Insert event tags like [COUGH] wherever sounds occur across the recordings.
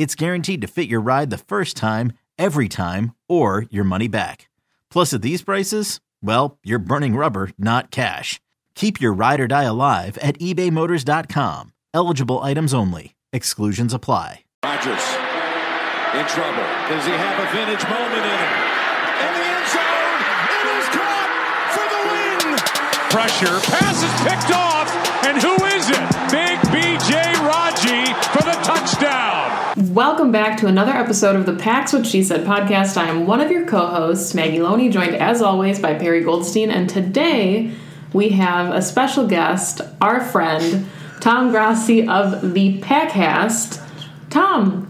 it's guaranteed to fit your ride the first time, every time, or your money back. Plus, at these prices, well, you're burning rubber, not cash. Keep your ride or die alive at ebaymotors.com. Eligible items only. Exclusions apply. Rodgers in trouble. Does he have a vintage moment in him? In the end zone, it is caught for the win. Pressure, pass is picked off, and who is it? Big BJ Raji for the touchdown. Welcome back to another episode of the Packs What She Said podcast. I am one of your co-hosts, Maggie Loney, joined as always by Perri Goldstein, and today we have a special guest, our friend Tom Grossi of the Packcast. Tom,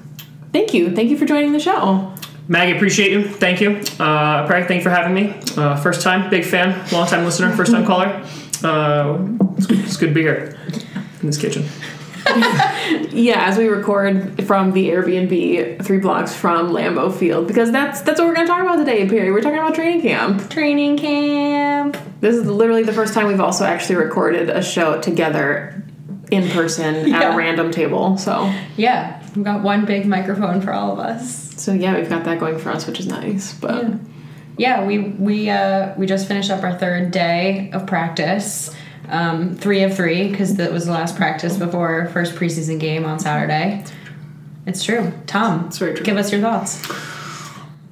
thank you, thank you for joining the show. Maggie, appreciate you. Thank you. Uh, Craig, thank you for having me. Uh, first time, big fan, long time listener, first time caller. Uh, it's, good, it's good to be here in this kitchen. [LAUGHS] Yeah, as we record from the Airbnb three blocks from Lambeau Field, because that's that's what we're going to talk about today, Perri. We're talking about training camp. Training camp. This is literally the first time we've also actually recorded a show together in person at a random table. So, Yeah, we've got one big microphone for all of us. so yeah, we've got that going for us, which is nice. But Yeah. Yeah, we we uh, we just finished up our third day of practice. Um, three of three because that was the last practice before our first preseason game on Saturday. It's true. Tom, It's very true. give us your thoughts.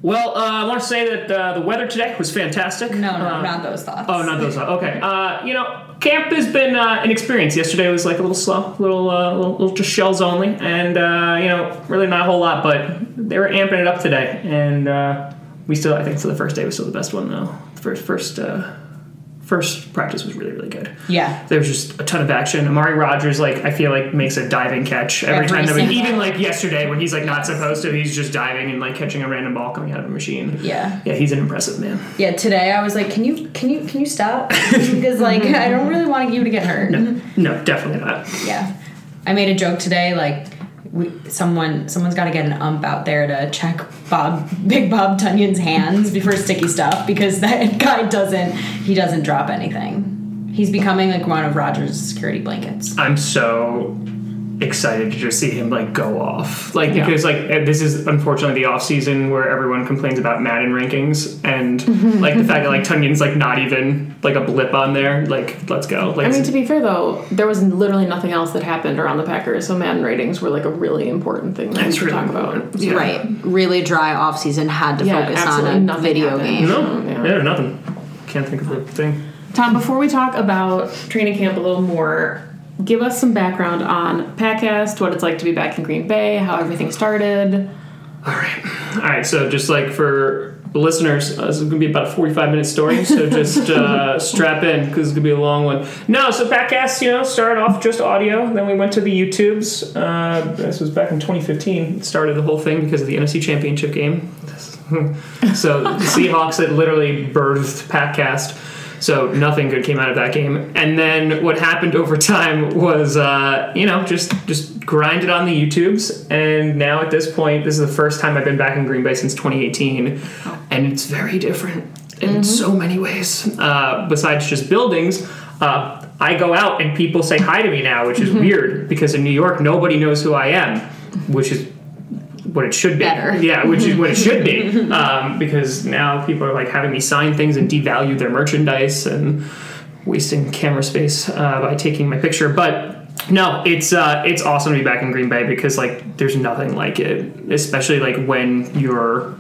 Well, uh, I want to say that uh, the weather today was fantastic. No, no, Uh, not those thoughts. Oh, not those. thoughts. Okay. Uh, you know, camp has been uh, an experience. Yesterday was like a little slow, little, uh, little, little just shells only, and uh, you know, really not a whole lot. But they were amping it up today, and uh, we still, I think, for the first day was still the best one though. The first, first, uh, first practice was really, really good. Yeah. There was just a ton of action. Amari Rodgers, like I feel like makes a diving catch every, Every time that we, even like yesterday when he's like not supposed to, he's just diving and like catching a random ball coming out of a machine. Yeah. Yeah, he's an impressive man. Yeah, today I was like, "Can you, can you, can you stop?" [LAUGHS] Because like, I don't really want you to get hurt. No, definitely not. Yeah, I made a joke today. Like, we, someone someone's got to get an ump out there to check Bob Big Bob Tonyan's hands before sticky stuff because that guy doesn't he doesn't drop anything. He's becoming like one of Rodgers' security blankets. I'm so excited to just see him like go off like because like this is unfortunately the off season where everyone complains about Madden rankings and [LAUGHS] like the fact that like Tonyan's like not even like a blip on there like let's go like I mean, to be fair though, there was literally nothing else that happened around the Packers, so Madden ratings were like a really important thing that we That's should really talk about. Yeah. Right. Really dry off season had to Yeah, focus on a video happened. game. no Yeah. yeah. nothing can't think of a thing Tom, before we talk about training camp a little more, give us some background on Packcast, what it's like to be back in Green Bay, how everything started. All right. All right. So just like for listeners, uh, this is going to be about a 45 minute story. So [LAUGHS] just uh, strap in because it's going to be a long one. No, so Packcast, you know, started off just audio. Then we went to the YouTubes. Uh, this was back in 2015. Started the whole thing because of the NFC Championship game. [LAUGHS] so the Seahawks had literally birthed Packcast. So nothing good came out of that game. And then what happened over time was, uh, you know, just just grinded on the YouTubes. And now at this point, this is the first time I've been back in Green Bay since 2018, and it's very different in so many ways. Uh, besides just buildings, uh, I go out and people say hi to me now, which is weird because in New York nobody knows who I am, which is what it should be. Better. Yeah, which is what it should be. [LAUGHS] Um, because now people are like having me sign things and devalue their merchandise and wasting camera space uh, by taking my picture. But No, it's uh, it's awesome to be back in Green Bay because like there's nothing like it, especially like when you're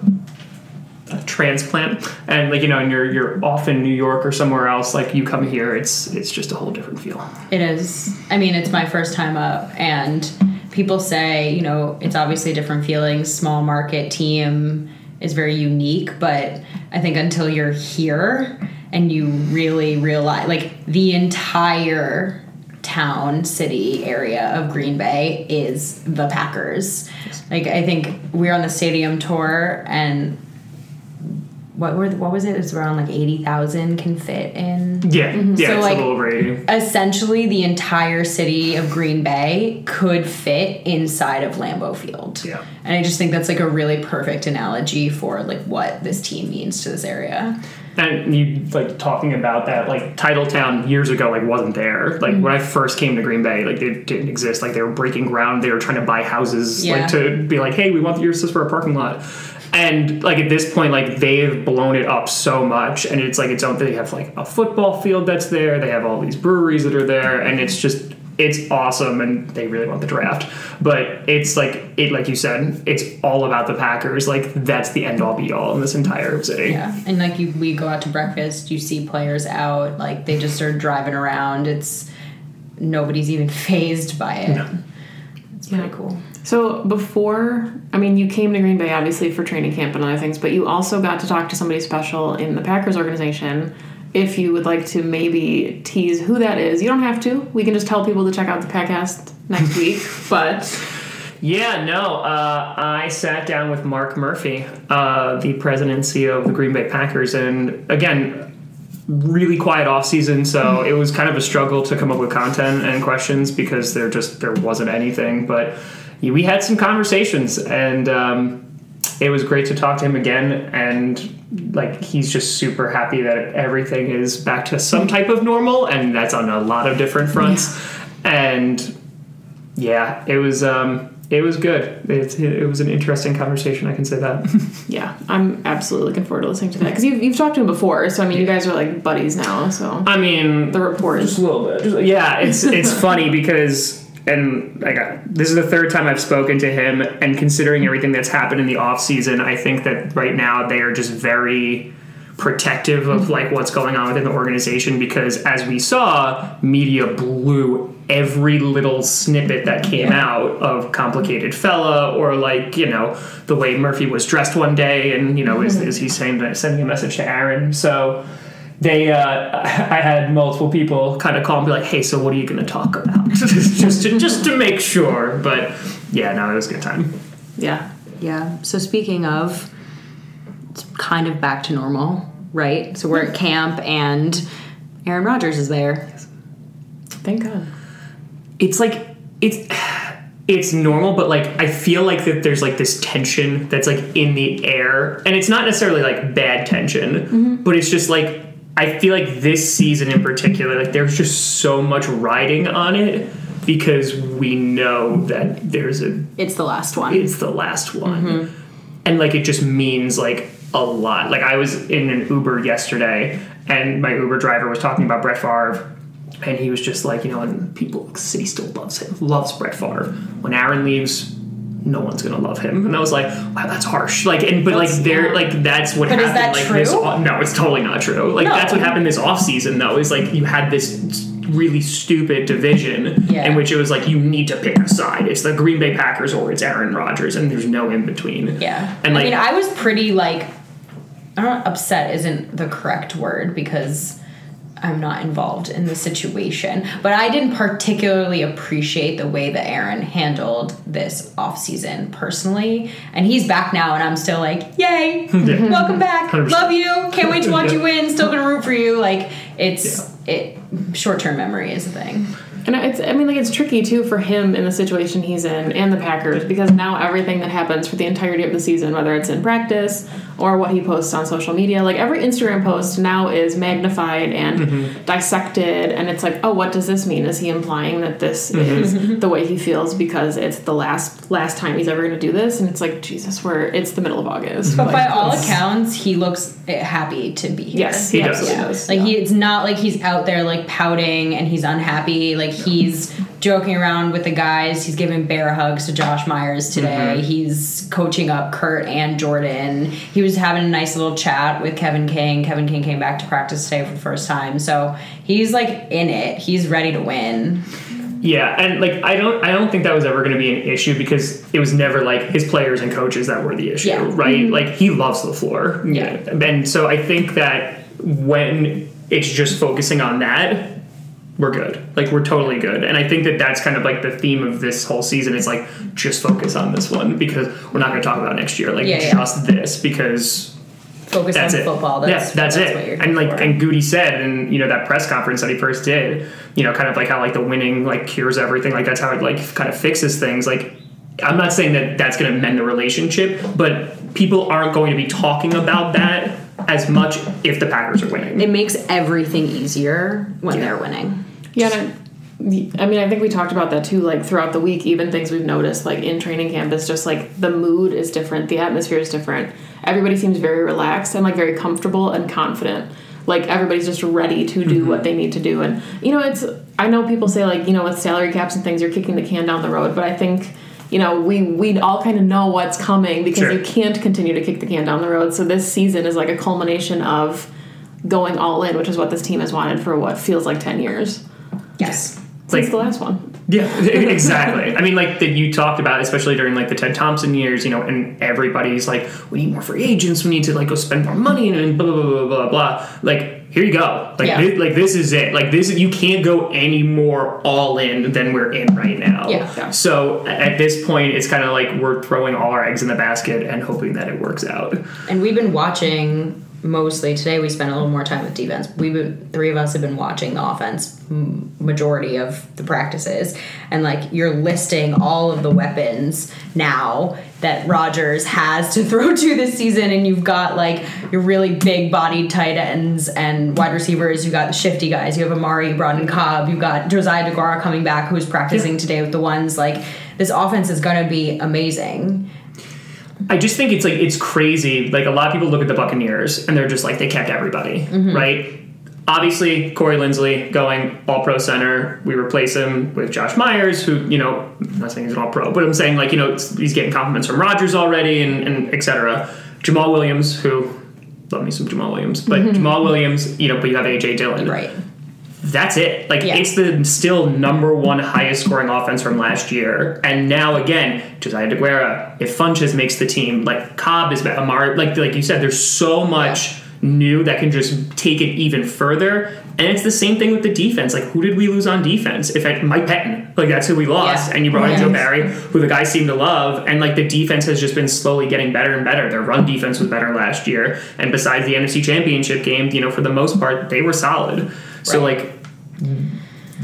a transplant and like you know and you're you're off in New York or somewhere else. Like you come here, it's it's just a whole different feel. It is. I mean, it's my first time up, and people say, you know, it's obviously a different feeling. Small market team is very unique, but I think until you're here and you really realize, like, the entire town, city area of Green Bay is the Packers. Like, I think we were on the stadium tour and. What were what was it? It was around like eighty thousand can fit in Yeah, mm-hmm. yeah, So, it's like- a little over eighty. essentially the entire city of Green Bay could fit inside of Lambeau Field. Yeah. And I just think that's like a really perfect analogy for like what this team means to this area. And you like talking about that, like Titletown years ago, like wasn't there. Like mm-hmm. when I first came to Green Bay, like it didn't exist. Like they were breaking ground. They were trying to buy houses, Yeah. like to be like, hey, we want the use this for a parking lot. And like at this point, like they've blown it up so much, and it's like its own. They have like a football field that's there. They have all these breweries that are there, and it's just it's awesome. And they really want the draft, but it's like it, like you said, it's all about the Packers. Like that's the end all be all in this entire city. Yeah. And like you we go out to breakfast, you see players out, like they just are driving around. It's nobody's even [LAUGHS] phased by it. It's pretty cool. So before, I mean, you came to Green Bay obviously for training camp and other things, but you also got to talk to somebody special in the Packers organization. If you would like to maybe tease who that is, you don't have to. We can just tell people to check out the podcast next [LAUGHS] week. But Yeah, no. Uh, I sat down with Mark Murphy, uh, the president and CEO of the Green Bay Packers, and again, really quiet off season, so it was kind of a struggle to come up with content and questions because there just there wasn't anything. But we had some conversations, and um, it was great to talk to him again. And like he's just super happy that everything is back to some type of normal, and that's on a lot of different fronts. And yeah, it was um, it was good. It, it was an interesting conversation. I can say that. [LAUGHS] yeah, I'm absolutely looking forward to listening to that because you've, you've talked to him before. So I mean, you guys are like buddies now. So I mean, the report is a little bit. Just- yeah, it's it's [LAUGHS] funny because and got this is the third time I've spoken to him, and considering everything that's happened in the off season, I think that right now they are just very protective of mm-hmm. like what's going on within the organization because as we saw media blew every little snippet that came out of complicated fella or like you know the way murphy was dressed one day and you know is, mm-hmm. is he saying that sending a message to aaron? So they uh, [LAUGHS] I had multiple people kind of call and be like, "Hey, so what are you going to talk about?" [LAUGHS] just to just to make sure. But yeah, no, it was a good time. yeah. Yeah. So speaking of, it's kind of back to normal, right? So we're at camp and Aaron Rodgers is there. Thank God. It's like it's [SIGHS] it's normal, but like I feel like that there's like this tension that's like in the air, and it's not necessarily like bad tension, but it's just like I feel like this season in particular, like there's just so much riding on it because we know that there's a It's the last one. it's the last one. Mm-hmm. And like it just means like a lot. Like I was in an Uber yesterday and my Uber driver was talking about Brett Favre and he was just like, you know, and people the city still loves him, loves Brett Favre. When Aaron leaves, no one's gonna love him. And I was like, wow, that's harsh. Like and but like there like that's what But is happened that like true? this no, it's totally not true. Like No. that's what happened this off season though, is like you had this really stupid division Yeah. in which it was like you need to pick a side. It's the Green Bay Packers or it's Aaron Rodgers, and there's no in between. Yeah. and like I mean, I was pretty like, I don't know, upset isn't the correct word because I'm not involved in the situation, but I didn't particularly appreciate the way that Aaron handled this off season personally. And he's back now, and I'm still like, yay, [LAUGHS] [LAUGHS] welcome back, 100%. love you, can't wait to watch you win, still gonna root for you. Like, it's it short term memory is a thing. And it's, I mean, like, it's tricky too for him in the situation he's in and the Packers because now everything that happens for the entirety of the season, whether it's in practice or what he posts on social media, like every Instagram post now is magnified and mm-hmm. dissected. And it's like, oh, what does this mean? Is he implying that this mm-hmm. is the way he feels because it's the last last time he's ever going to do this? And it's like, Jesus, we're it's the middle of August. But Like, by all accounts, he looks happy to be here. yes, he, He does. Yeah. does. Like Yeah. he, it's not like he's out there like pouting and he's unhappy. Like he's joking around with the guys. He's giving bear hugs to Josh Myers today. Mm-hmm. He's coaching up Kurt and Jordan. He was having a nice little chat with Kevin King. Kevin King came back to practice today for the first time. So he's like in it. He's ready to win. Yeah, and like I don't I don't think that was ever going to be an issue because it was never like his players and coaches that were the issue, Yeah. right? Like he loves the floor. Yeah. And so I think that when it's just focusing on that, we're good. Like we're totally good. And I think that that's kind of like the theme of this whole season is like just focus on this one because we're not going to talk about next year. Like Yeah, yeah. just this because Focus that's on it. football. That's, yeah, that's, What it. And like, for. and Gutey said, in you know that press conference that he first did, you know, kind of like how like the winning like cures everything. Like that's how it like kind of fixes things. Like, I'm not saying that that's going to mend the relationship, but people aren't going to be talking about that as much if the Packers are winning. it makes everything easier when Yeah. they're winning. Yeah, and I, I mean, I think we talked about that too. Like throughout the week, even things we've noticed, like in training camp, is just like the mood is different, the atmosphere is different. Everybody seems very relaxed and like very comfortable and confident. Like everybody's just ready to do mm-hmm. what they need to do, and you know, it's. I know people say like you know with salary caps and things, you're kicking the can down the road, but I think. You know, we we all kind of know what's coming because Sure. you can't continue to kick the can down the road. So this season is like a culmination of going all in, which is what this team has wanted for what feels like ten years Yes. since the last one. Yeah, [LAUGHS] exactly. I mean, like that you talked about, especially during like the Ted Thompson years, you know, and everybody's like, we need more free agents, we need to like go spend more money, and blah blah blah blah blah. blah. Like, here you go. Like, Yeah. thi- like this is it. Like this, you can't go any more all in than we're in right now. Yeah. Yeah. So at this point, it's kind of like we're throwing all our eggs in the basket and hoping that it works out. And we've been watching mostly today. We spent a little more time with defense. Been three of us have been watching the offense majority of the practices, and like you're listing all of the weapons now that Rodgers has to [LAUGHS] throw to this season, and you've got like your really big bodied tight ends and wide receivers. You got the shifty guys. You have Amari, Broden Cobb. You've got Josiah Deguara coming back, who's practicing today with the ones. Like this offense is going to be amazing. I just think it's like it's crazy. Like a lot of people look at the Buccaneers and they're just like they kept everybody, mm-hmm. right? Obviously, Corey Linsley going all pro center. We replace him with Josh Myers, who you know, I'm not saying he's an all pro, but I'm saying like you know he's getting compliments from Rodgers already, and, and et cetera. Jamaal Williams, who love me some Jamaal Williams, but mm-hmm. Jamaal Williams, you know, but you have AJ Dillon, Right. That's it. Like Yeah. it's the still number one highest scoring offense from last year, and now again, Josiah Deguara. If Funchess makes the team, like Cobb is Amari, like like you said, there's so much new that can just take it even further. And it's the same thing with the defense. Like who did we lose on defense? If it, Mike Pettine, like that's who we lost, Yeah. and you brought in Joe Barry, who the guys seem to love, and like the defense has just been slowly getting better and better. Their run defense was better last year, and besides the NFC Championship game, you know, for the most part, they were solid. So Right. like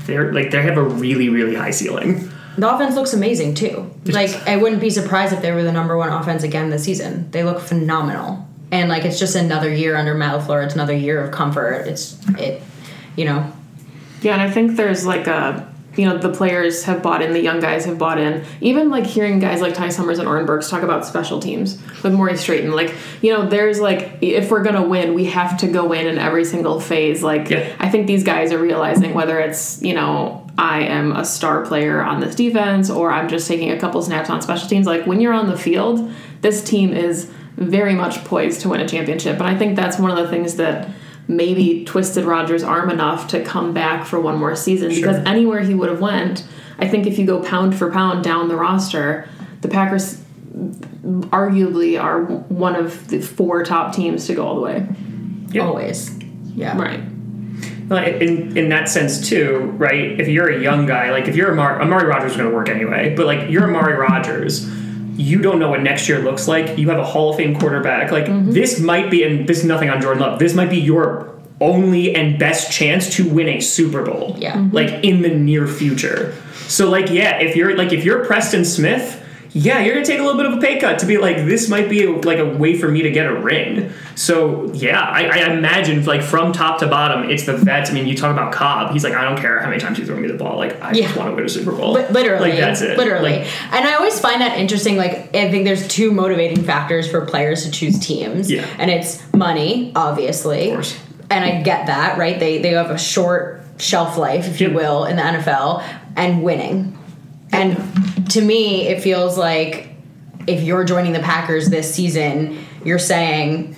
they're like they have a really really high ceiling. The offense looks amazing too. Like I wouldn't be surprised if they were the number one offense again this season. They look phenomenal, and like it's just another year under Matt LaFleur. It's another year of comfort. It's it, you know. Yeah, and I think there's like a you know the players have bought in, the young guys have bought in. Even like hearing guys like Ty Summers and Oren Burks talk about special teams with Maurice Drayton, like you know, there's like if we're gonna win, we have to go in in every single phase. Like Yeah. I think these guys are realizing whether it's you know I am a star player on this defense or I'm just taking a couple snaps on special teams. Like when you're on the field, this team is very much poised to win a championship, and I think that's one of the things that maybe twisted Rodgers' arm enough to come back for one more season because anywhere he would have went, I think if you go pound for pound down the roster, the Packers arguably are one of the four top teams to go all the way. Yeah. Always, yeah. Right. Well, in in that sense too, right? If you're a young guy, like if you're Amari, Amari Rodgers is going to work anyway, but like you're Amari Rodgers, you don't know what next year looks like. You have a Hall of Fame quarterback. Like mm-hmm. this might be, and this is nothing on Jordan Love. This might be your only and best chance to win a Super Bowl. Yeah. Like mm-hmm. in the near future. So like yeah, if you're like if you're Preston Smith. Yeah, you're gonna take a little bit of a pay cut to be like, this might be like a way for me to get a ring. So yeah, I, I imagine like from top to bottom, it's the vets. I mean, you talk about Cobb. He's like, I don't care how many times you throw me the ball. Like, I just want to win a Super Bowl. Li- literally, like that's it. Literally, Like, and I always find that interesting. Like, I think there's two motivating factors for players to choose teams. Yeah. and it's money, obviously. Of course. And I get that, right? They they have a short shelf life, if you will, in the NFL. and winning. And to me, it feels like if you're joining the Packers this season, you're saying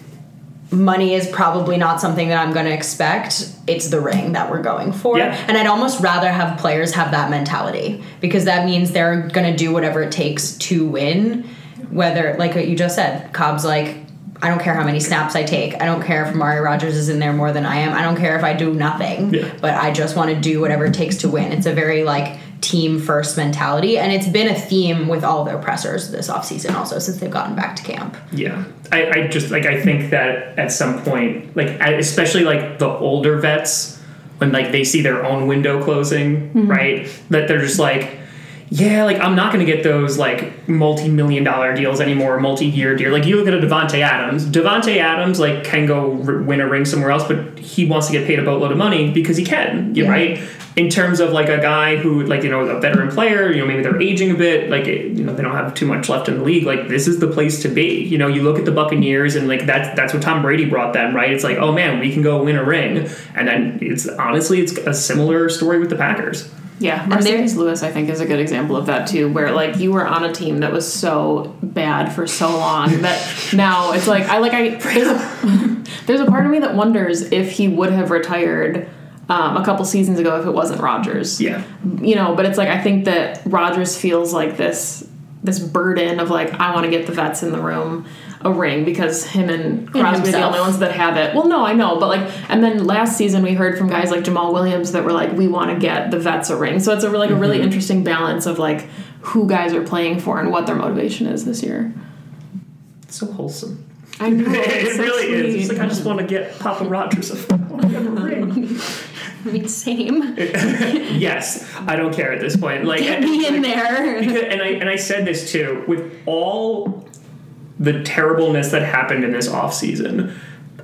money is probably not something that I'm going to expect. It's the ring that we're going for. Yeah. And I'd almost rather have players have that mentality because that means they're going to do whatever it takes to win. Whether, like what you just said, Cobb's like, I don't care how many snaps I take. I don't care if Amari Rodgers is in there more than I am. I don't care if I do nothing. Yeah. But I just want to do whatever it takes to win. It's a very like team first mentality. And it's been a theme with all their pressers this offseason also since they've gotten back to camp. Yeah, I, I just like I think that at some point, like especially like the older vets, when like they see their own window closing, mm-hmm. right? That they're just like, yeah, like I'm not going to get those like multi-million dollar deals anymore, multi-year deal. Like you look at a Davante Adams. Davante Adams like can go r- win a ring somewhere else, but he wants to get paid a boatload of money because he can. You right? In terms of like a guy who like you know a veteran player, you know maybe they're aging a bit, like you know they don't have too much left in the league. Like this is the place to be. You know, you look at the Buccaneers and like that's that's what Tom Brady brought them, right? It's like oh man, we can go win a ring, and then it's honestly it's a similar story with the Packers. Yeah, Marcedes Lewis, I think, is a good example of that too, where like you were on a team that was so bad for so long that [LAUGHS] now it's like I like I there's a, [LAUGHS] there's a part of me that wonders if he would have retired um, a couple seasons ago if it wasn't Rodgers. Yeah. you know, but it's like I think that Rodgers feels like this this burden of like I want to get the vets in the room a ring because him and Crosby are the only ones that have it. Well, no, I know, but like, and then last season we heard from guys like Jamaal Williams that were like, we want to get the vets a ring. So it's a like a really mm-hmm. interesting balance of like who guys are playing for and what their motivation is this year. So wholesome. I know [LAUGHS] It it's so really is. It's like I just want to get Papa Rodgers a, I want to get a ring. [LAUGHS] I mean, same. [LAUGHS] yes, I don't care at this point. Like Get me in there. Because, and I and I said this too with all the terribleness that happened in this offseason.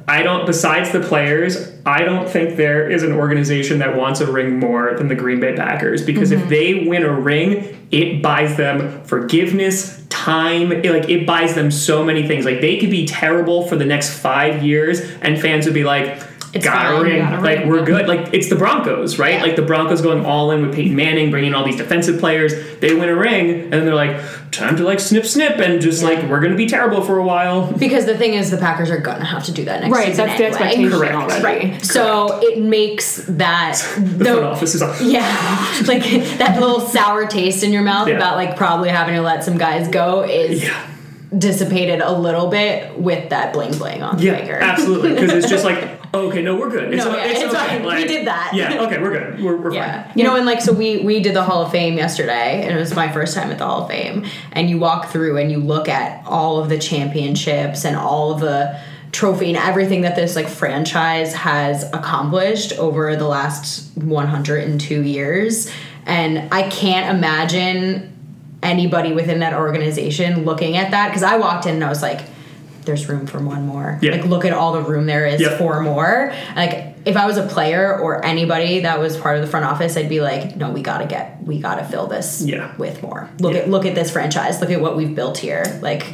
I don't besides the players, I don't think there is an organization that wants a ring more than the Green Bay Packers because if mm-hmm. they win a ring, it buys them forgiveness, time, it, like it buys them so many things. Like they could be terrible for the next 5 years and fans would be like It's got a fine, ring. got a like ring, we're good. Like it's the Broncos, right? Yeah. Like the Broncos going all in with Peyton Manning, bringing all these defensive players. They win a ring, and then they're like, time to like snip, snip, and just like we're gonna be terrible for a while. Because the thing is, the Packers are gonna have to do that next Right, season that's the expectation Correct. already. Right. So it makes that [LAUGHS] The front office is on. [LAUGHS] yeah, like that little sour taste in your mouth Yeah. about like probably having to let some guys go is Yeah. dissipated a little bit with that bling bling on the Yeah, finger. absolutely. Because it's just like, [LAUGHS] okay, no, we're good. It's, No, yeah, it's, it's okay. fine. We did that. Yeah, okay, we're good. We're, we're Yeah. fine. You know, and like, so we we did the Hall of Fame yesterday, and it was my first time at the Hall of Fame. And you walk through and you look at all of the championships and all of the trophy and everything that this like franchise has accomplished over the last 102 years. And I can't imagine anybody within that organization looking at that because I walked in and I was like, there's room for one more. Yeah. Like, look at all the room there is for more. Like, if I was a player or anybody that was part of the front office, I'd be like, no, we gotta get, we gotta fill this Yeah. with more. Look Yeah. at, look at this franchise. Look at what we've built here. Like,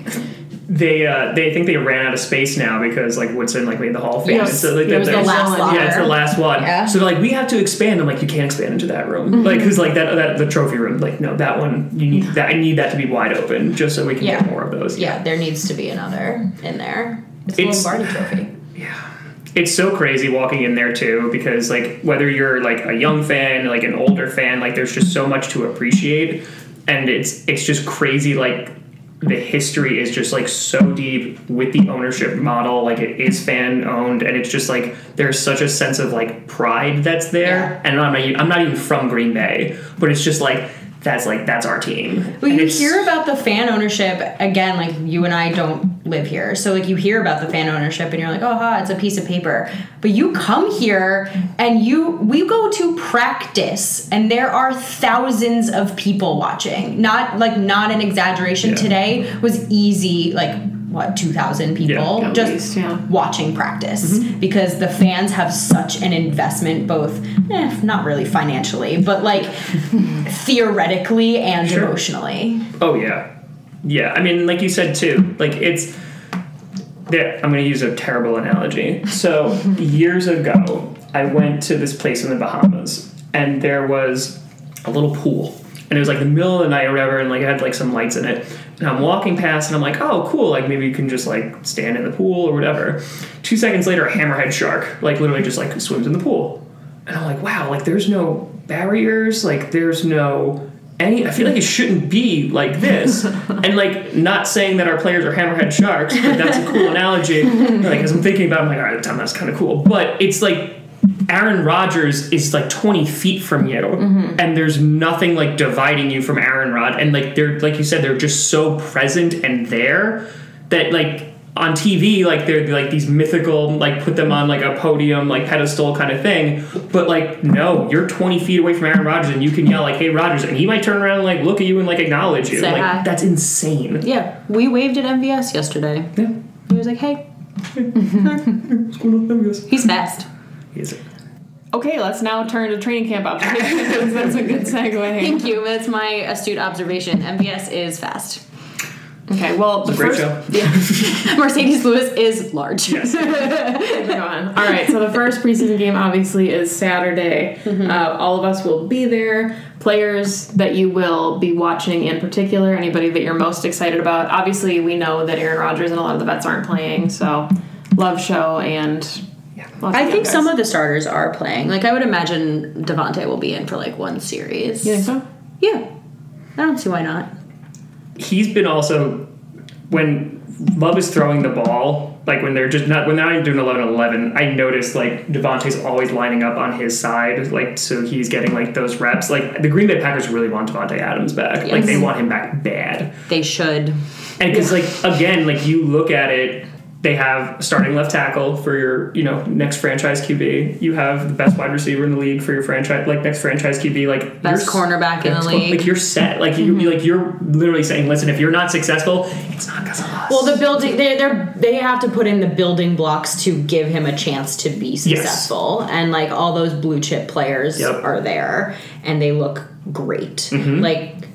They uh, they think they ran out of space now because like Woodson like made the Hall of Fame. Yes. So, like, it was the last locker. Yeah, it's the last one. Yeah. So they're like, we have to expand. I'm like, you can't expand into that room, Mm-hmm. like, who's like that, that the trophy room, like, no, that one, you need that. I need that to be wide open just so we can Yeah. get more of those. Yeah, there needs to be another in there. It's, It's- the Lombardi Trophy. Yeah it's so crazy walking in there too because like whether you're like a young fan like an older fan like there's just so much to appreciate and it's it's just crazy like the history is just like so deep with the ownership model like it is fan owned and it's just like there's such a sense of like pride that's there Yeah. and I'm not, I'm not even from Green Bay but it's just like that's like that's our team Well, And you hear about the fan ownership again. Like you and I don't live here, so like you hear about the fan ownership, and you're like, "Oh, ha, it's a piece of paper." But you come here, and you we go to practice, and there are thousands of people watching. Not like not an exaggeration. Yeah. Today was easy, like what two thousand people Yeah, just least, yeah. watching practice because the fans have such an investment, both eh, not really financially, but like [LAUGHS] theoretically and Sure. emotionally. Oh yeah, yeah. I mean, like you said too. Like it's. There, I'm going to use a terrible analogy. So [LAUGHS] years ago, I went to this place in the Bahamas, and there was a little pool. And it was like the middle of the night or whatever, and like it had like some lights in it. And I'm walking past, and I'm like, "Oh, cool! Like maybe you can just like stand in the pool or whatever." Two seconds later, a hammerhead shark like literally just like swims in the pool, and I'm like, "Wow! Like there's no barriers, like there's no any. I feel like it shouldn't be like this." [LAUGHS] and like not saying that our players are hammerhead sharks, but that's a cool analogy. [LAUGHS] Like as I'm thinking about, it, I'm like, "All right, that's kind of cool," but it's like Aaron Rodgers is like 20 feet from you, mm-hmm. and there's nothing like dividing you from Aaron Rod. And like they're like you said, they're just so present and there that like on TV, like they're like these mythical, like put them on like a podium, like pedestal kind of thing. But like no, you're 20 feet away from Aaron Rodgers, and you can yell like, "Hey Rodgers," and he might turn around and like look at you and like acknowledge you. Say like hi. that's insane. Yeah, we waved at MVS yesterday. Yeah. He was like, "Hey, [LAUGHS] he's fast." He's a- Okay, let's now turn to training camp observations. [LAUGHS] That's a good segue. Thank you. That's my astute observation. MVS is fast. Okay, well, the Great first. show. Yeah. [LAUGHS] Marcedes Lewis is large. Yes. [LAUGHS] Go on. All right, so the first preseason game obviously is Saturday. Uh, all of us will be there. Players that you will be watching in particular, anybody that you're most excited about. Obviously, we know that Aaron Rodgers and a lot of the vets aren't playing, so love show and. Lots I think guys. some of the starters are playing. Like I would imagine Davante will be in for like one series. You think so? Yeah. I don't see why not. he's been also when Love is throwing the ball, like when they're just not when they're not doing 11-11, I noticed like Davante's always lining up on his side, like so he's getting like those reps. Like the Green Bay Packers really want Devontae Adams back. Like they want him back bad. They should. And because like again, like you look at it, they have starting left tackle for your you know next franchise QB. You have the best wide receiver in the league for your franchise like next franchise QB. Like Best cornerback in the league. Like you're set. Like you like you're literally saying, listen, if you're not successful, it's not because of us. Well, the building they they they have to put in the building blocks to give him a chance to be successful, and like all those blue chip players Yep. are there, and they look great. Mm-hmm. Like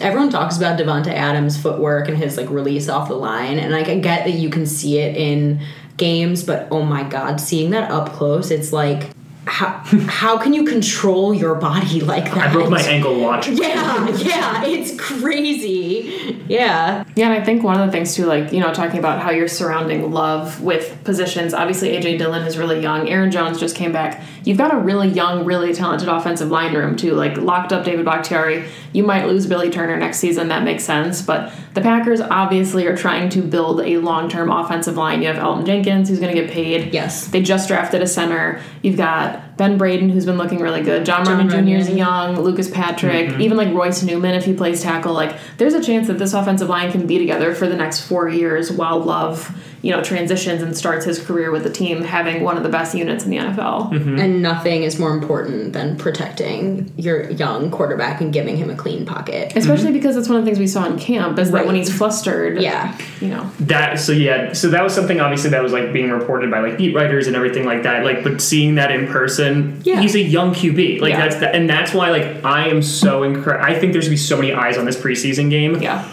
everyone talks about Davante Adams' footwork and his like release off the line, and like I get that you can see it in games, but oh my god, seeing that up close, it's like. How, how can you control your body [LAUGHS] like that? I broke my ankle watching. [LAUGHS] Yeah, yeah, it's crazy. Yeah. Yeah, and I think one of the things too, like, you know, talking about how you're surrounding love with positions. Obviously, AJ Dillon is really young. Aaron Jones just came back. You've got a really young, really talented offensive line room too. Like locked up David Bakhtiari. You might lose Billy Turner next season, that makes sense. But the Packers obviously are trying to build a long term offensive line. You have Elgton Jenkins who's gonna get paid. Yes. They just drafted a center. You've got Ben Braden, who's been looking really good. John, Jon Runyan Jr. is young. Lucas Patrick, Mm-hmm. even like Royce Newman, if he plays tackle. Like, there's a chance that this offensive line can be together for the next four years while Love, you know, transitions and starts his career with the team having one of the best units in the NFL. Mm-hmm. And nothing is more important than protecting your young quarterback and giving him a clean pocket. Especially because that's one of the things we saw in camp is that when he's flustered, Yeah. you know. That so yeah, so that was something obviously that was like being reported by like beat writers and everything like that. Like, but seeing that in person, Yeah. he's a young QB. Like Yeah. that's the, and that's why like I am so encouraged. I think there's gonna be so many eyes on this preseason game. Yeah.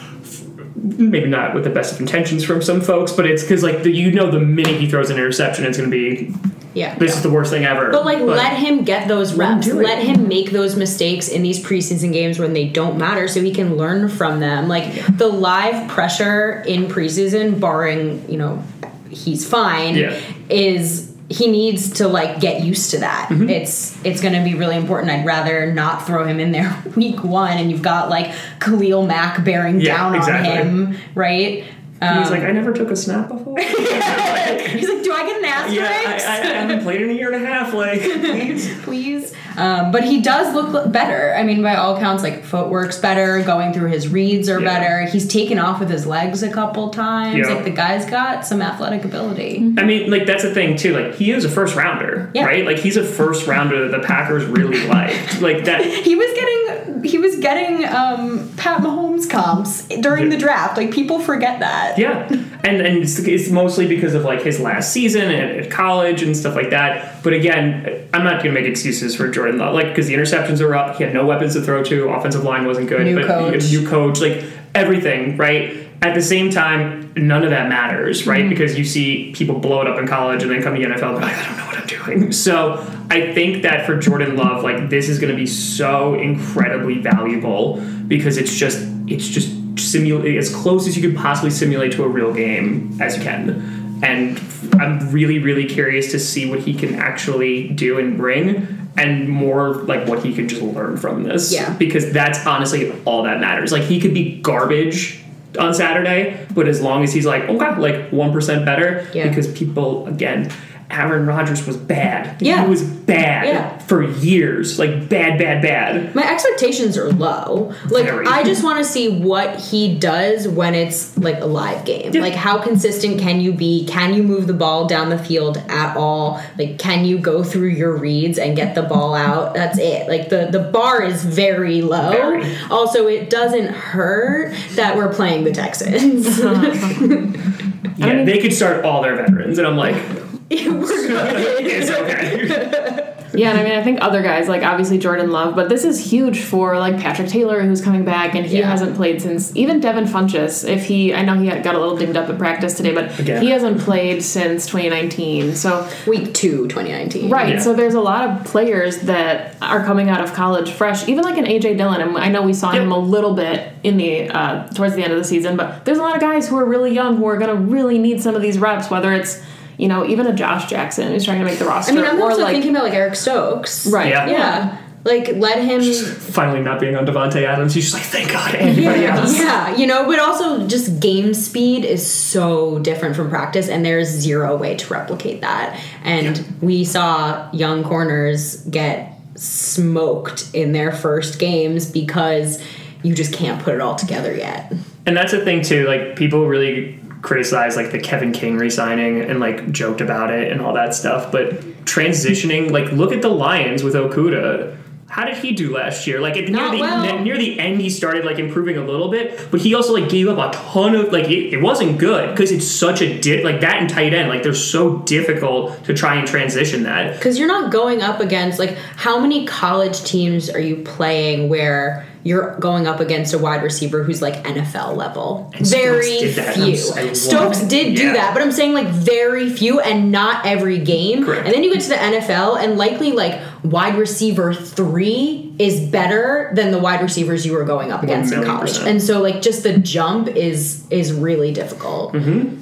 Maybe not with the best of intentions from some folks, but it's because like the, you know the minute he throws an interception, it's gonna be Yeah. this is the worst thing ever. But like, let him get those reps. Let him make those mistakes in these preseason games when they don't matter, so he can learn from them. Like the live pressure in preseason, barring you know he's fine, Yeah. is he needs to like get used to that. Mm-hmm. It's it's going to be really important. I'd rather not throw him in there [LAUGHS] week one, and you've got like Khalil Mack bearing Yeah, down exactly. on him, right? Um, He's like, I never took a snap before. [LAUGHS] He's like, do I get an asterisk? yeah, I, I, I haven't played in a year and a half. Like, [LAUGHS] please. please. Um, but he does look better. I mean, by all accounts, like footwork's better. Going through his reads are Yeah. better. He's taken off with his legs a couple times. Yeah. Like the guy's got some athletic ability. I mean, like that's the thing too. Like he is a first rounder, Yeah. right? Like he's a first rounder that the Packers really [LAUGHS] liked. Like that. [LAUGHS] He was getting he was getting um, Pat Mahomes comps during the draft. Like people forget that. Yeah, and and it's, it's mostly because of like his last season at, at college and stuff like that. But again, I'm not gonna make excuses for Jordan Love, like because the interceptions are up. He had no weapons to throw to. Offensive line wasn't good. New but coach. new coach, like everything, right? at the same time, none of that matters, right? Mm-hmm. Because you see people blow it up in college and then come to the NFL, like, I don't know what I'm doing. So I think that for Jordan Love, like this is going to be so incredibly valuable because it's just it's just simulate as close as you could possibly simulate to a real game as you can. And I'm really, really curious to see what he can actually do and bring, and more like what he can just learn from this. Yeah. Because that's honestly all that matters. Like he could be garbage on Saturday, but as long as he's like, okay, like one percent better, Yeah. because people again, Aaron Rodgers was bad. Yeah. he was bad Yeah. for years, like bad, bad, bad. My expectations are low. Like Very. I just want to see what he does when it's like a live game. Yeah. Like how consistent can you be? Can you move the ball down the field at all? Like can you go through your reads and get the ball out? That's it. Like the the bar is very low. Very. Also, it doesn't hurt that we're playing the Texans. Uh-huh. [LAUGHS] Yeah, they could start all their veterans, and I'm like, we're good. It's okay. [LAUGHS] Yeah, and I mean, I think other guys, like obviously Jordan Love, but this is huge for like Patrick Taylor, who's coming back, and he Yeah. hasn't played since even Devin Funchess. If he, I know he got a little dinged up at practice today, but Again. he hasn't played since 2019. So Week two, 2019. Right. Yeah. So there's a lot of players that are coming out of college fresh, even like an AJ Dillon. And I know we saw Yep. him a little bit in the uh, towards the end of the season, but there's a lot of guys who are really young who are going to really need some of these reps. Whether it's you know even a Josh Jackson who's trying to make the roster, I mean, I'm or also like thinking about like Eric Stokes. right, Yeah. Yeah. Like let him Finally, not being on Davante Adams, he's just like, thank God, anybody yeah, else. yeah, you know, but also just game speed is so different from practice, and there's zero way to replicate that. And we saw young corners get smoked in their first games because you just can't put it all together yet. And that's the thing too. Like people really criticize like the Kevin King resigning and like joked about it and all that stuff. But transitioning, like look at the Lions with Okudah. How did he do last year? Like at, near the well. near the end, he started like improving a little bit, but he also like gave up a ton of like it, it wasn't good because it's such a di- like that and tight end like they're so difficult to try and transition that. Because you're not going up against like how many college teams are you playing where you're going up against a wide receiver who's like NFL level? And Stokes very and few. s- I love Stokes did do that, but I'm saying like very few and not every game. Correct. And then you get to the NFL and likely like wide receiver three is better than the wide receivers you were going up against in college. percent. And so like just the jump is is really difficult. Mm-hmm.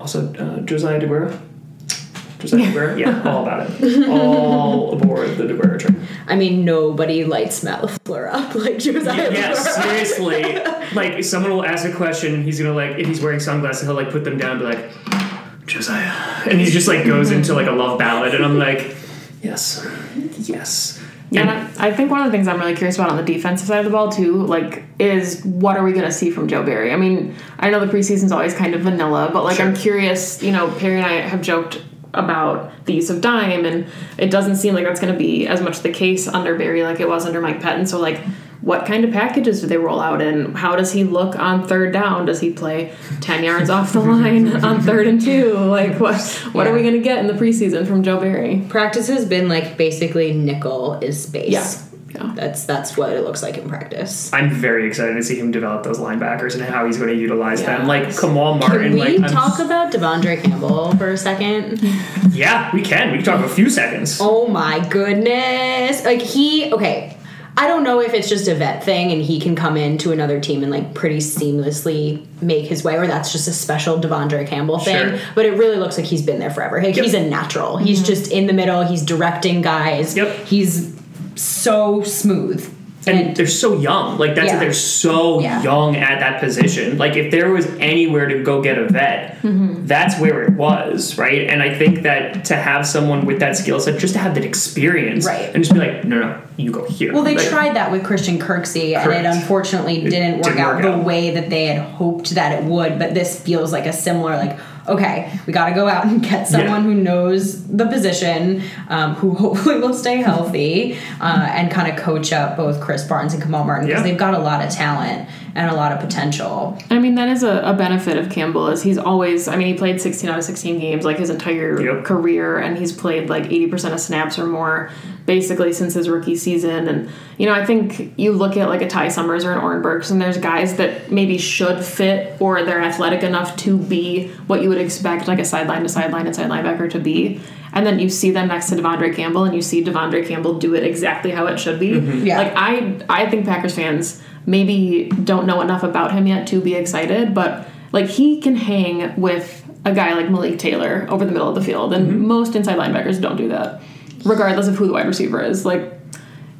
Also, uh, Josiah Deguara. Josiah Deguara, yeah, [LAUGHS] all about it. All aboard the Deguara train. I mean, nobody lights Matt LaFleur up like Josiah. Yeah, LaFleur. seriously. [LAUGHS] Like, someone will ask a question, and he's gonna like, if he's wearing sunglasses, he'll like put them down, and be like, Josiah, and he just like goes into like a love ballad, and I'm like, yes, yes. Yeah, And- and I I think one of the things I'm really curious about on the defensive side of the ball too, like, is what are we going to see from Joe Barry? I mean, I know the preseason's always kind of vanilla, but like, I'm curious. You know, Perri and I have joked about the use of dime, and it doesn't seem like that's going to be as much the case under Barry like it was under Mike Pettine. So, like, what kind of packages do they roll out, and how does he look on third down? Does he play ten yards off the line [LAUGHS] on third and two? Like, what what are we going to get in the preseason from Joe Barry? practice has been like basically nickel is space. Yeah. Yeah. That's that's what it looks like in practice. I'm very excited to see him develop those linebackers and how he's going to utilize them. Like Yes. Kamal Martin. Can we like, I'm talk about De'Vondre Campbell for a second? Yeah, we can. We can talk a few seconds. Oh my goodness. Like he okay. I don't know if it's just a vet thing and he can come into another team and like pretty seamlessly make his way, or that's just a special De'Vondre Campbell thing. Sure. But it really looks like he's been there forever. Like, Yep. He's a natural. He's mm-hmm. just in the middle. He's directing guys. Yep. He's so smooth. and they're so young. Like that's Yeah. They're so Yeah. young at that position. Like if there was anywhere to go get a vet, Mm-hmm. that's where it was, right? And I think that to have someone with that skill set, just to have that experience, Right. and just be like, no, no, you go here. Well, they Like, tried that with Christian Kirksey, and it unfortunately It didn't work didn't out work the way that they had hoped that it would. But this feels like a similar, like, okay, we got to go out and get someone Yeah. who knows the position, um, who hopefully will stay healthy, uh, and kind of coach up both Krys Barnes and Kamal Martin because Yeah. they've got a lot of talent. And a lot of potential. I mean, that is a, a benefit of Campbell is he's always. I mean, he played 16 out of 16 games like his entire Yep. career, and he's played like 80% of snaps or more basically since his rookie season. And you know, I think you look at like a Ty Summers or an Oren Burks, and there's guys that maybe should fit or they're athletic enough to be what you would expect like a sideline to sideline inside linebacker to be. And then you see them next to De'Vondre Campbell, and you see De'Vondre Campbell do it exactly how it should be. Mm-hmm. Yeah. Like I, I think Packers fans maybe don't know enough about him yet to be excited, but like he can hang with a guy like Malik Taylor over the middle of the field, and mm-hmm. most inside linebackers don't do that, regardless of who the wide receiver is. Like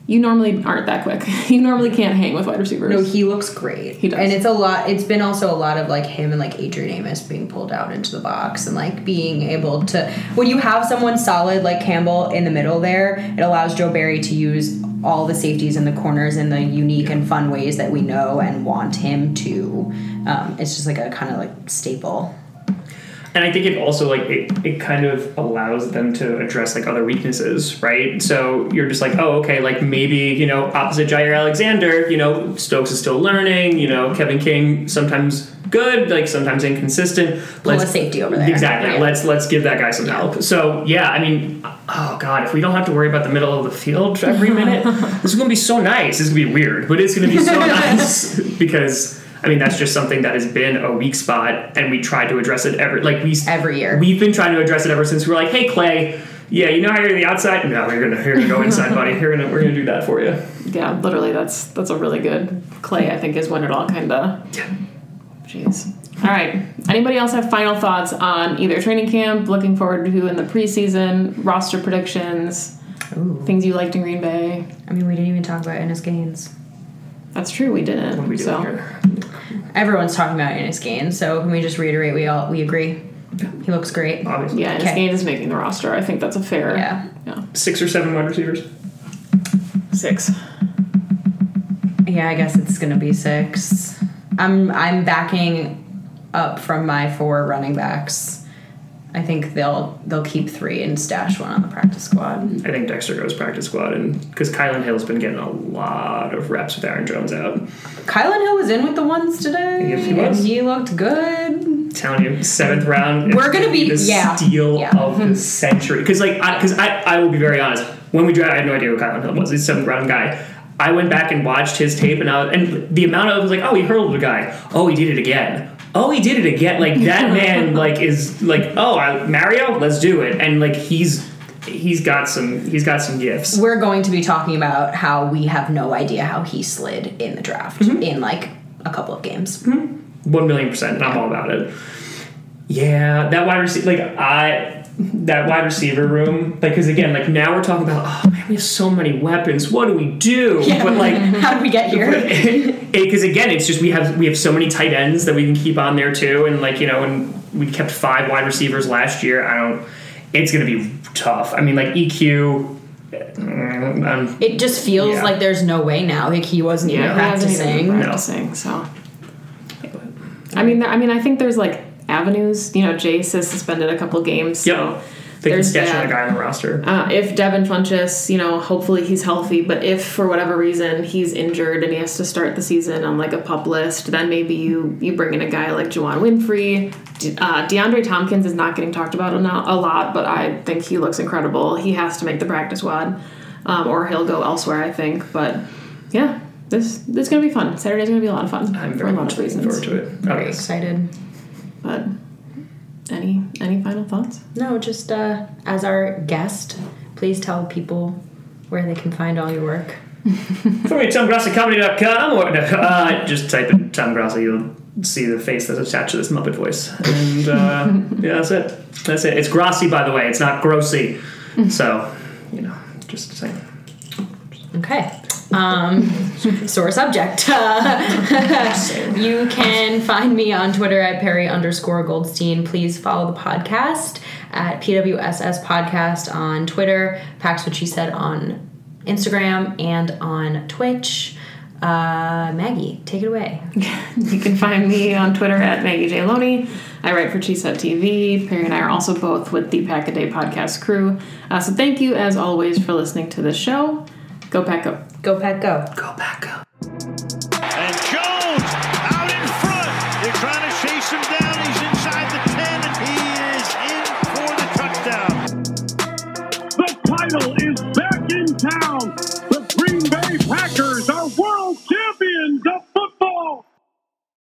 you normally aren't that quick. [LAUGHS] you normally can't hang with wide receivers. No, he looks great. He does. And it's a lot it's been also a lot of like him and like Adrian Amos being pulled out into the box and like being able to when you have someone solid like Campbell in the middle there, it allows Joe Barry to use all the safeties in the corners in the unique and fun ways that we know and want him to. Um, it's just like a kind of like staple. And I think it also like it, it kind of allows them to address like other weaknesses, right? So you're just like, oh, okay, like maybe, you know, opposite Jaire Alexander, you know, Stokes is still learning, you know, Kevin King sometimes good, like sometimes inconsistent. Pull a safety over there. Exactly. Yeah. Let's let's give that guy some help. So yeah, I mean, oh god, if we don't have to worry about the middle of the field every minute, [LAUGHS] this is gonna be so nice. This is gonna be weird, but it's gonna be so [LAUGHS] nice [LAUGHS] because I mean that's just something that has been a weak spot, and we tried to address it every like we Every year. We've been trying to address it ever since we were like, hey Clay. Yeah, you know how you're on the outside. No, you're gonna you're gonna go inside, buddy. You're gonna we're gonna do that for you. yeah, literally, that's that's a really good Clay. I think is when it all kind of. Jeez. All right. Anybody else have final thoughts on either training camp, looking forward to in the preseason, roster predictions, things you liked in Green Bay? I mean, we didn't even talk about Innis Gaines. That's true. We didn't. What are we doing so here? Everyone's talking about Innis Gaines, so can we just reiterate we all we agree? He looks great. Obviously, yeah, and Okay. Gaines is making the roster. I think that's a fair. Yeah. Yeah. six or seven wide receivers. Six. Yeah, I guess it's gonna be six. I'm I'm backing up from my four running backs. I think they'll they'll keep three and stash one on the practice squad. I think Dexter goes practice squad, and because Kylin Hill's been getting a lot of reps with Aaron Jones out. Kylin Hill was in with the ones today, Yes, he was. and he looked good. telling you, seventh round. We're gonna be- the yeah, steal yeah. of the [LAUGHS] century. Because like, because I, I, will be very honest. When we drafted, I had no idea who Kylin Hill was. He's a seventh round guy. I went back and watched his tape, and I was, and the amount of it was like, oh, he hurdled a guy. Oh, he did it again. Oh, he did it again. Like that [LAUGHS] man, like is like, oh, I, Mario, let's do it. And like he's he's got some he's got some gifts. We're going to be talking about how we have no idea how he slid in the draft Mm-hmm. in like a couple of games. One million percent, and I'm all about it. Yeah, that wide receiver, like I, that wide receiver room, like because again, like now we're talking about, oh man, we have so many weapons. What do we do? yeah. But like, [LAUGHS] how did we get here? [LAUGHS] because again, it's just we have we have so many tight ends that we can keep on there too, and like you know, and we kept five wide receivers last year. I don't. It's gonna be tough. I mean, like EQ. Um, It just feels Yeah. like there's no way now. Like he wasn't even Yeah, he hasn't even practicing. been practicing. So, I mean, there, I mean, I think there's like avenues. You know, Jace has suspended a couple games. So Yep. they can there's sketch that. a guy on the roster. Uh, if Devin Funchess, you know, hopefully he's healthy, but if for whatever reason he's injured and he has to start the season on like a pup list, then maybe you you bring in a guy like Juwann Winfree. De- uh, DeAndre Tompkins is not getting talked about a lot, but I think he looks incredible. He has to make the practice squad, um, or he'll go elsewhere. I think, but yeah, this this is gonna be fun. Saturday's gonna be a lot of fun I'm for very a lot much of looking reasons. forward to it. Very Okay. excited. But any any final thoughts? No, just uh, as our guest, please tell people where they can find all your work. [LAUGHS] For me, TomGrossiComedy.com or [LAUGHS] uh, just type in Tom Grossi, you'll see the face that's attached to this Muppet voice. And uh, [LAUGHS] yeah, that's it. That's it. It's Grassi, by the way. It's not Grossy. So, you know, just saying. Okay. Um, sore subject. [LAUGHS] you can find me on Twitter at Perri underscore Goldstein. Please follow the podcast at PWSS Podcast on Twitter, Pack's What She Said on Instagram, and on Twitch. Uh, Maggie, take it away. [LAUGHS] You can find me on Twitter at Maggie J. Loney. I write for Cheesehead TV. Perri and I are also both with the Pack a Day podcast crew. Uh, so thank you, as always, for listening to the show. Go Pack Go. Go Pack Go. Go Pack Go.